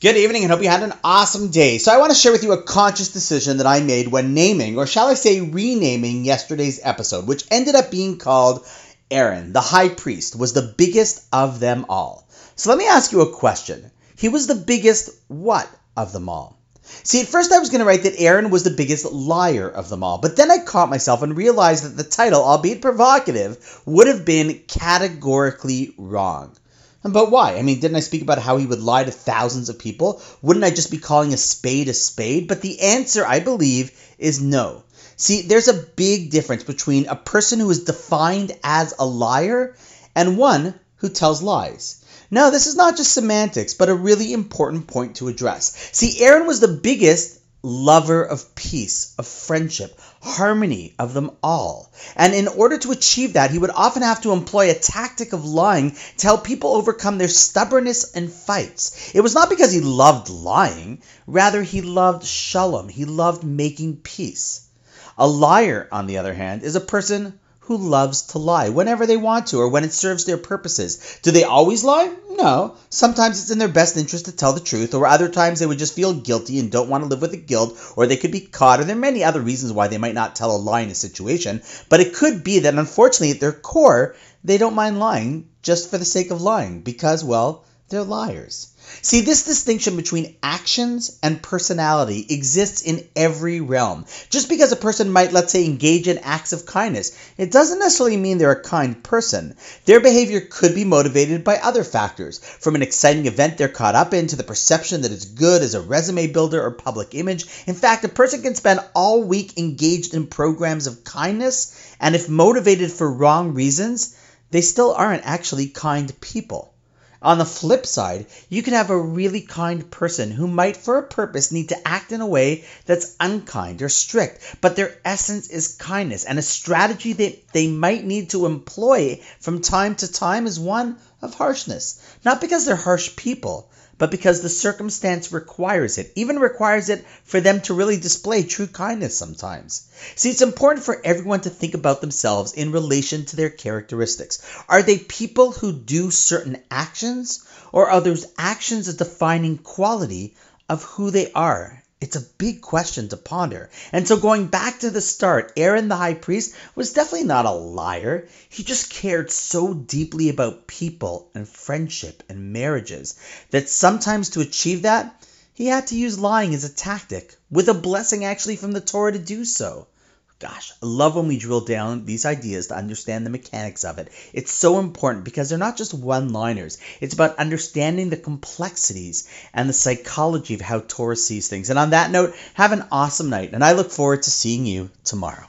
Good evening and hope you had an awesome day. So, I want to share with you a conscious decision that I made when naming, or shall I say, renaming yesterday's episode, which ended up being called Aaron, the high priest, was the biggest of them all. So, let me ask you a question. He was the biggest what of them all? See, at first I was going to write that Aaron was the biggest liar of them all, but then I caught myself and realized that the title, albeit provocative, would have been categorically wrong. But why? I mean, didn't I speak about how he would lie to thousands of people? Wouldn't I just be calling a spade a spade? But the answer, I believe, is no. See, there's a big difference between a person who is defined as a liar and one who tells lies. Now, this is not just semantics, but a really important point to address. See, Aaron was the biggest lover of peace, of friendship, harmony of them all. And in order to achieve that, he would often have to employ a tactic of lying to help people overcome their stubbornness and fights. It was not because he loved lying, rather, he loved shalom, he loved making peace. A liar, on the other hand, is a person who loves to lie whenever they want to or when it serves their purposes. Do they always lie? No. Sometimes it's in their best interest to tell the truth, or other times they would just feel guilty and don't want to live with the guilt, or they could be caught, or there are many other reasons why they might not tell a lie in a situation. But it could be that unfortunately at their core, they don't mind lying just for the sake of lying because, well, they're liars. See, this distinction between actions and personality exists in every realm. Just because a person might, let's say, engage in acts of kindness, it doesn't necessarily mean they're a kind person. Their behavior could be motivated by other factors, from an exciting event they're caught up in to the perception that it's good as a resume builder or public image. In fact, a person can spend all week engaged in programs of kindness, and if motivated for wrong reasons, they still aren't actually kind people. On the flip side, you can have a really kind person who might, for a purpose, need to act in a way that's unkind or strict, but their essence is kindness, and a strategy that they might need to employ from time to time is one of harshness. Not because they're harsh people, but because the circumstance requires it, even requires it for them to really display true kindness sometimes. See, it's important for everyone to think about themselves in relation to their characteristics. Are they people who do certain actions, or are those actions a defining quality of who they are it's a big question to ponder. And so, going back to the start, Aaron the high priest was definitely not a liar. He just cared so deeply about people and friendship and marriages that sometimes to achieve that, he had to use lying as a tactic, with a blessing actually from the Torah to do so. Gosh, I love when we drill down these ideas to understand the mechanics of it. It's so important because they're not just one liners, it's about understanding the complexities and the psychology of how Torah's sees things. And on that note, have an awesome night, and I look forward to seeing you tomorrow.